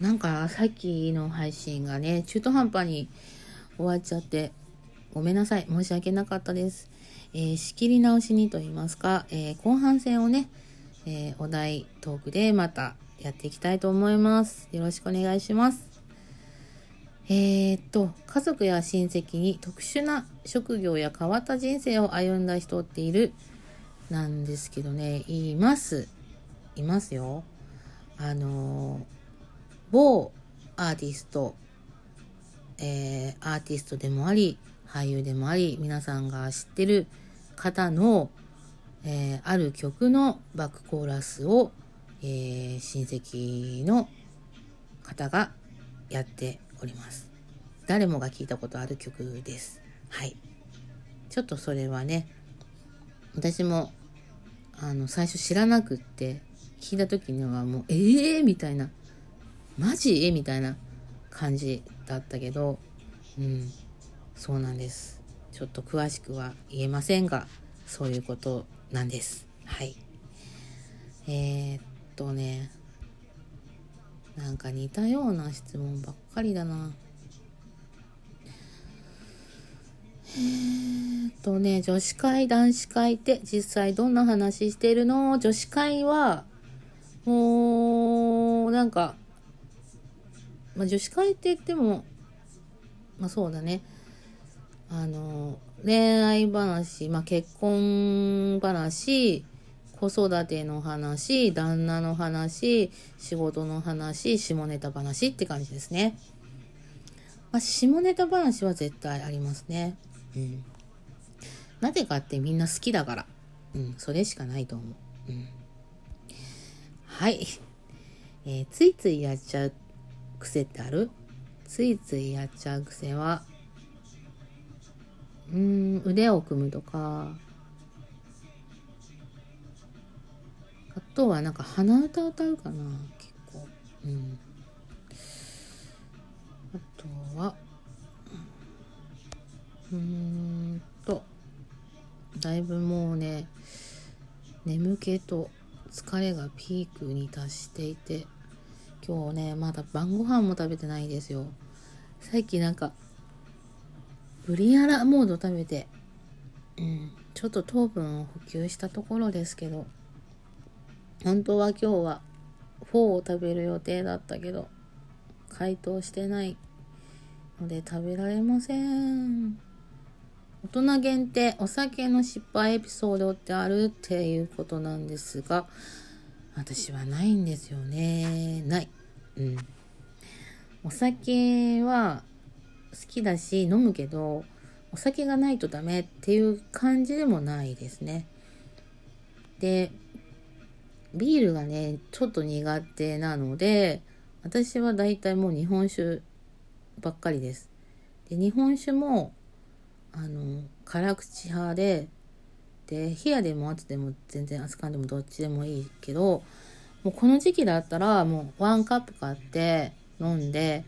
なんかさっきの配信がね、中途半端に終わっちゃって、ごめんなさい。申し訳なかったです。えー、仕切り直しにと言いますか、えー、後半戦をね、えー、お題トークでまたやっていきたいと思います。よろしくお願いします。えー、っと、家族や親戚に特殊な職業や変わった人生を歩んだ人っているなんですけどね、います。いますよ。あの某アーティスト、えー、アーティストでもあり、俳優でもあり、皆さんが知ってる方の、えー、ある曲のバックコーラスを、えー、親戚の方がやっております。誰もが聞いたことある曲です。はい。ちょっとそれはね、私も、あの、最初知らなくって、聞いた時にはもう、ええー、みたいな、マジ？みたいな感じだったけど、うん、そうなんです。ちょっと詳しくは言えませんが、そういうことなんです。はい。えー、っとね、なんか似たような質問ばっかりだな。えー、っとね、女子会、男子会って実際どんな話してるの？女子会は、もう、なんか、まあ、女子会って言っても、まあそうだね。あの、恋愛話、まあ結婚話、子育ての話、旦那の話、仕事の話、下ネタ話って感じですね。まあ、下ネタ話は絶対ありますね。うん。なぜかってみんな好きだから。うん、それしかないと思う。うん。はい。えー、ついついやっちゃう癖ってある？ついついやっちゃう癖は、うん、腕を組むとか、あとはなんか鼻歌歌うかな、結構。うん。あとは、うーんと、だいぶもうね、眠気と疲れがピークに達していて、今日ね、まだ晩ご飯も食べてないですよ。さっきなんか、ブリアラモード食べて、うん、ちょっと糖分を補給したところですけど、本当は今日はフォーを食べる予定だったけど、解凍してないので食べられません。大人限定お酒の失敗エピソードってあるっていうことなんですが、私はないんですよね。ない。うん。お酒は好きだし飲むけど、お酒がないとダメっていう感じでもないですね。で、ビールがね、ちょっと苦手なので、私は大体もう日本酒ばっかりです。で、日本酒も、あの、辛口派で、で、冷やでも熱でも全然熱燗でもどっちでもいいけど、もうこの時期だったらもうワンカップ買って飲んで、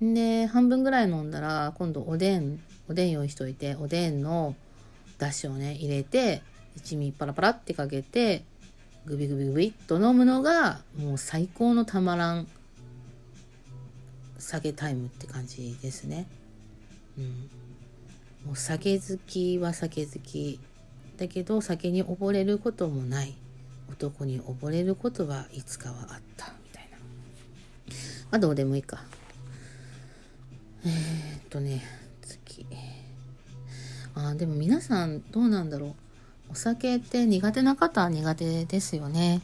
で、半分ぐらい飲んだら今度おでん、おでん用意しといて、おでんのだしをね、入れて、一味パラパラってかけて、グビグビグビっと飲むのがもう最高のたまらん酒タイムって感じですね。うん。もう酒好きは酒好き。だけど酒に溺れることもない。男に溺れることはいつかはあったみたいな。まあどうでもいいか。えー、っとね次。あでも皆さんどうなんだろう。お酒って苦手な方は苦手ですよね。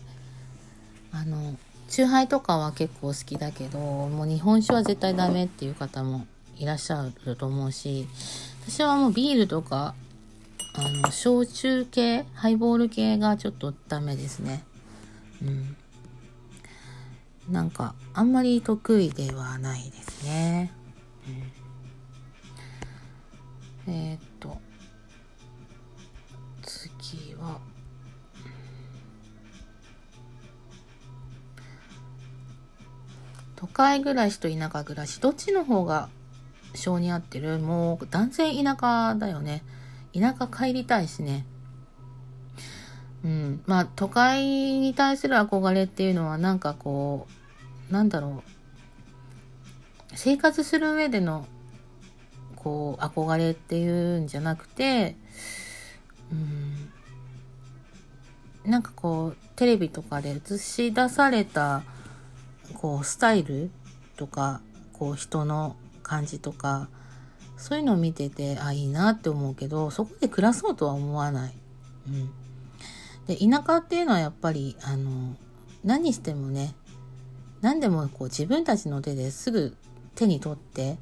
あの酎ハイとかは結構好きだけどもう日本酒は絶対ダメっていう方もいらっしゃると思うし私はもうビールとかあの、焼酎系、ハイボール系がちょっとダメですね。うん。なんか、あんまり得意ではないですね。うん、えー、っと、次は、都会暮らしと田舎暮らし、どっちの方が性に合ってる？もう断然田舎だよね。田舎帰りたいしね。うん。まあ、都会に対する憧れっていうのはなんかこう、なんだろう。生活する上でのこう憧れっていうんじゃなくてうんなんかこうテレビとかで映し出されたこうスタイルとかこう人の感じとかそういうのを見ててあいいなって思うけどそこで暮らそうとは思わない。うん、で田舎っていうのはやっぱりあの何してもね何でもこう自分たちの手ですぐ手に取って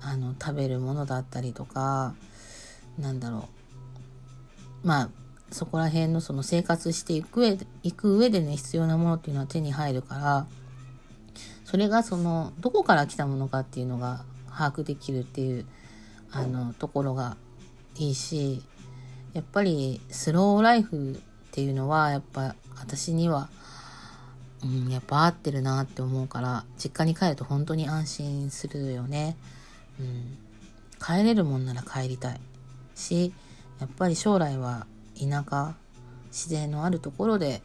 あの食べるものだったりとかなんだろうまあそこら辺のその生活していく上でいく上でね必要なものっていうのは手に入るからそれがそのどこから来たものかっていうのが把握できるっていうあのところがいいしやっぱりスローライフっていうのはやっぱ私には、うん、やっぱ合ってるなって思うから実家に帰ると本当に安心するよね。うん、帰れるもんなら帰りたいしやっぱり将来は田舎自然のあるところで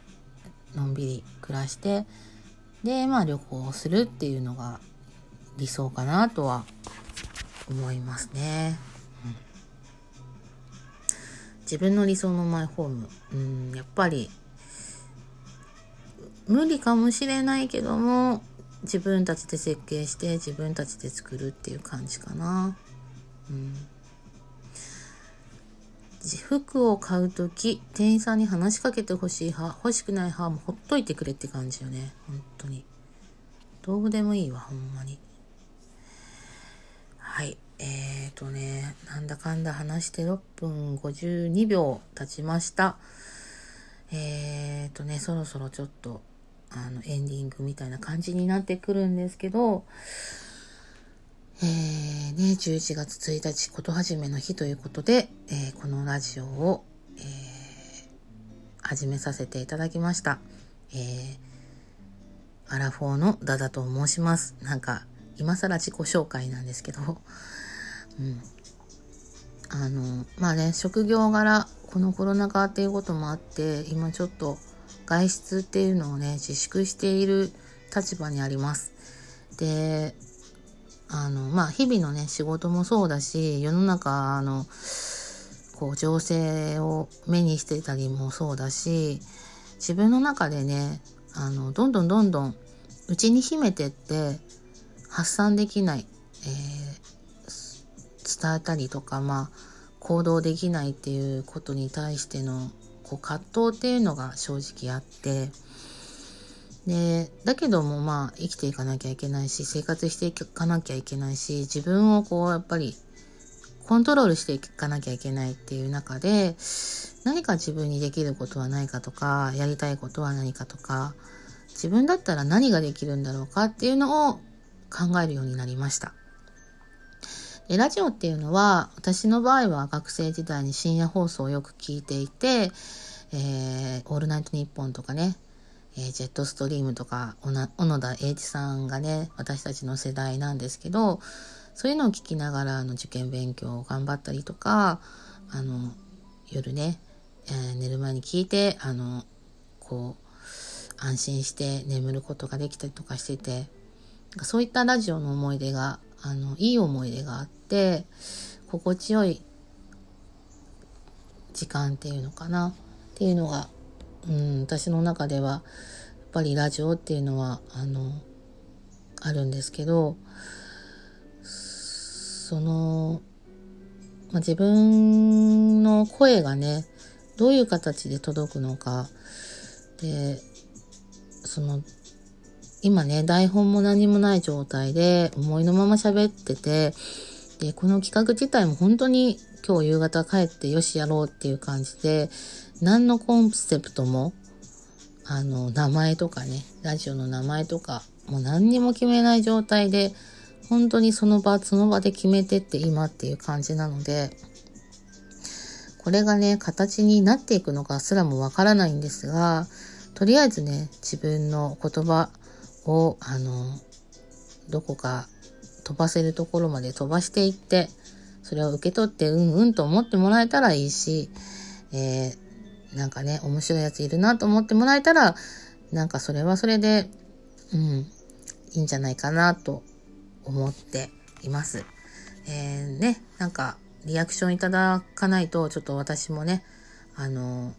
のんびり暮らしてでまあ旅行をするっていうのが理想かなとは思いますね。自分の理想のマイホーム、うん、やっぱり無理かもしれないけども自分たちで設計して自分たちで作るっていう感じかな。うん。服を買う時店員さんに話しかけてほしい派欲しくない派もほっといてくれって感じよね。本当に。どうでもいいわほんまに。はいえーとねなんだかんだ話して6分52秒経ちましたえーとねそろそろちょっとあのエンディングみたいな感じになってくるんですけどえー、ね、11月1日、こと始めの日ということで、えー、このラジオを、えー、始めさせていただきました。えー、アラフォーのダダと申します。なんか、今更自己紹介なんですけど、うん。あの、まあね、職業柄、このコロナ禍っていうこともあって、今ちょっと外出っていうのをね、自粛している立場にあります。で、あの、まあ、日々のね、仕事もそうだし、世の中の、こう、情勢を目にしてたりもそうだし、自分の中でね、あの、どんどんどんどん、内に秘めてって、発散できない、えー、伝えたりとか、まあ、行動できないっていうことに対しての、こう、葛藤っていうのが正直あって、で、だけどもまあ生きていかなきゃいけないし、生活していかなきゃいけないし、自分をこうやっぱりコントロールしていかなきゃいけないっていう中で、何か自分にできることはないかとか、やりたいことは何かとか、自分だったら何ができるんだろうかっていうのを考えるようになりました。でラジオっていうのは、私の場合は学生時代に深夜放送をよく聞いていて、えー、オールナイトニッポンとかね、えー、ジェットストリームとか、小野田栄一さんがね、私たちの世代なんですけど、そういうのを聞きながら、あの、受験勉強を頑張ったりとか、あの、夜ね、えー、寝る前に聞いて、あの、こう、安心して眠ることができたりとかしてて、そういったラジオの思い出が、あの、いい思い出があって、心地よい時間っていうのかな。っていうのがうん、私の中ではやっぱりラジオっていうのはあのあるんですけどその、まあ、自分の声がねどういう形で届くのか。でその今ね台本も何もない状態で思いのまま喋っててでこの企画自体も本当に今日夕方帰ってよしやろうっていう感じで何のコンセプトも、あの、名前とかね、ラジオの名前とか、もう何にも決めない状態で、本当にその場、その場で決めてって今っていう感じなので、これがね、形になっていくのかすらもわからないんですが、とりあえずね、自分の言葉を、あの、どこか飛ばせるところまで飛ばしていって、それを受け取ってうんうんと思ってもらえたらいいし、えーなんかね、面白いやついるなと思ってもらえたら、なんかそれはそれで、うん、いいんじゃないかなと思っています。えー、ね、なんかリアクションいただかないとちょっと私もね、あの、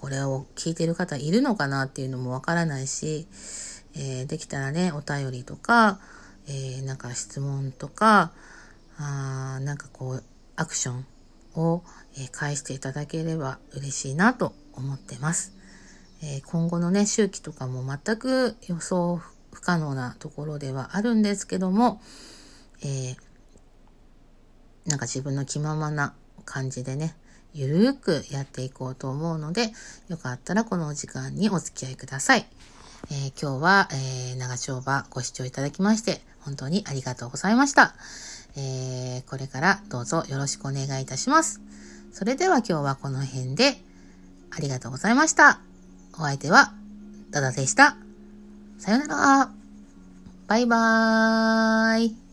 これを聞いてる方いるのかなっていうのもわからないし、えー、できたらね、お便りとか、えー、なんか質問とか、あなんかこう、アクションを、え、返していただければ嬉しいなと思ってます。え、今後のね、周期とかも全く予想不可能なところではあるんですけども、えー、なんか自分の気ままな感じでね、ゆるーくやっていこうと思うので、よかったらこのお時間にお付き合いください。えー、今日は、えー、長丁場ご視聴いただきまして、本当にありがとうございました。えー、これからどうぞよろしくお願いいたします。それでは今日はこの辺で、ありがとうございました。お相手は、ダダでした。さよなら。バイバーイ。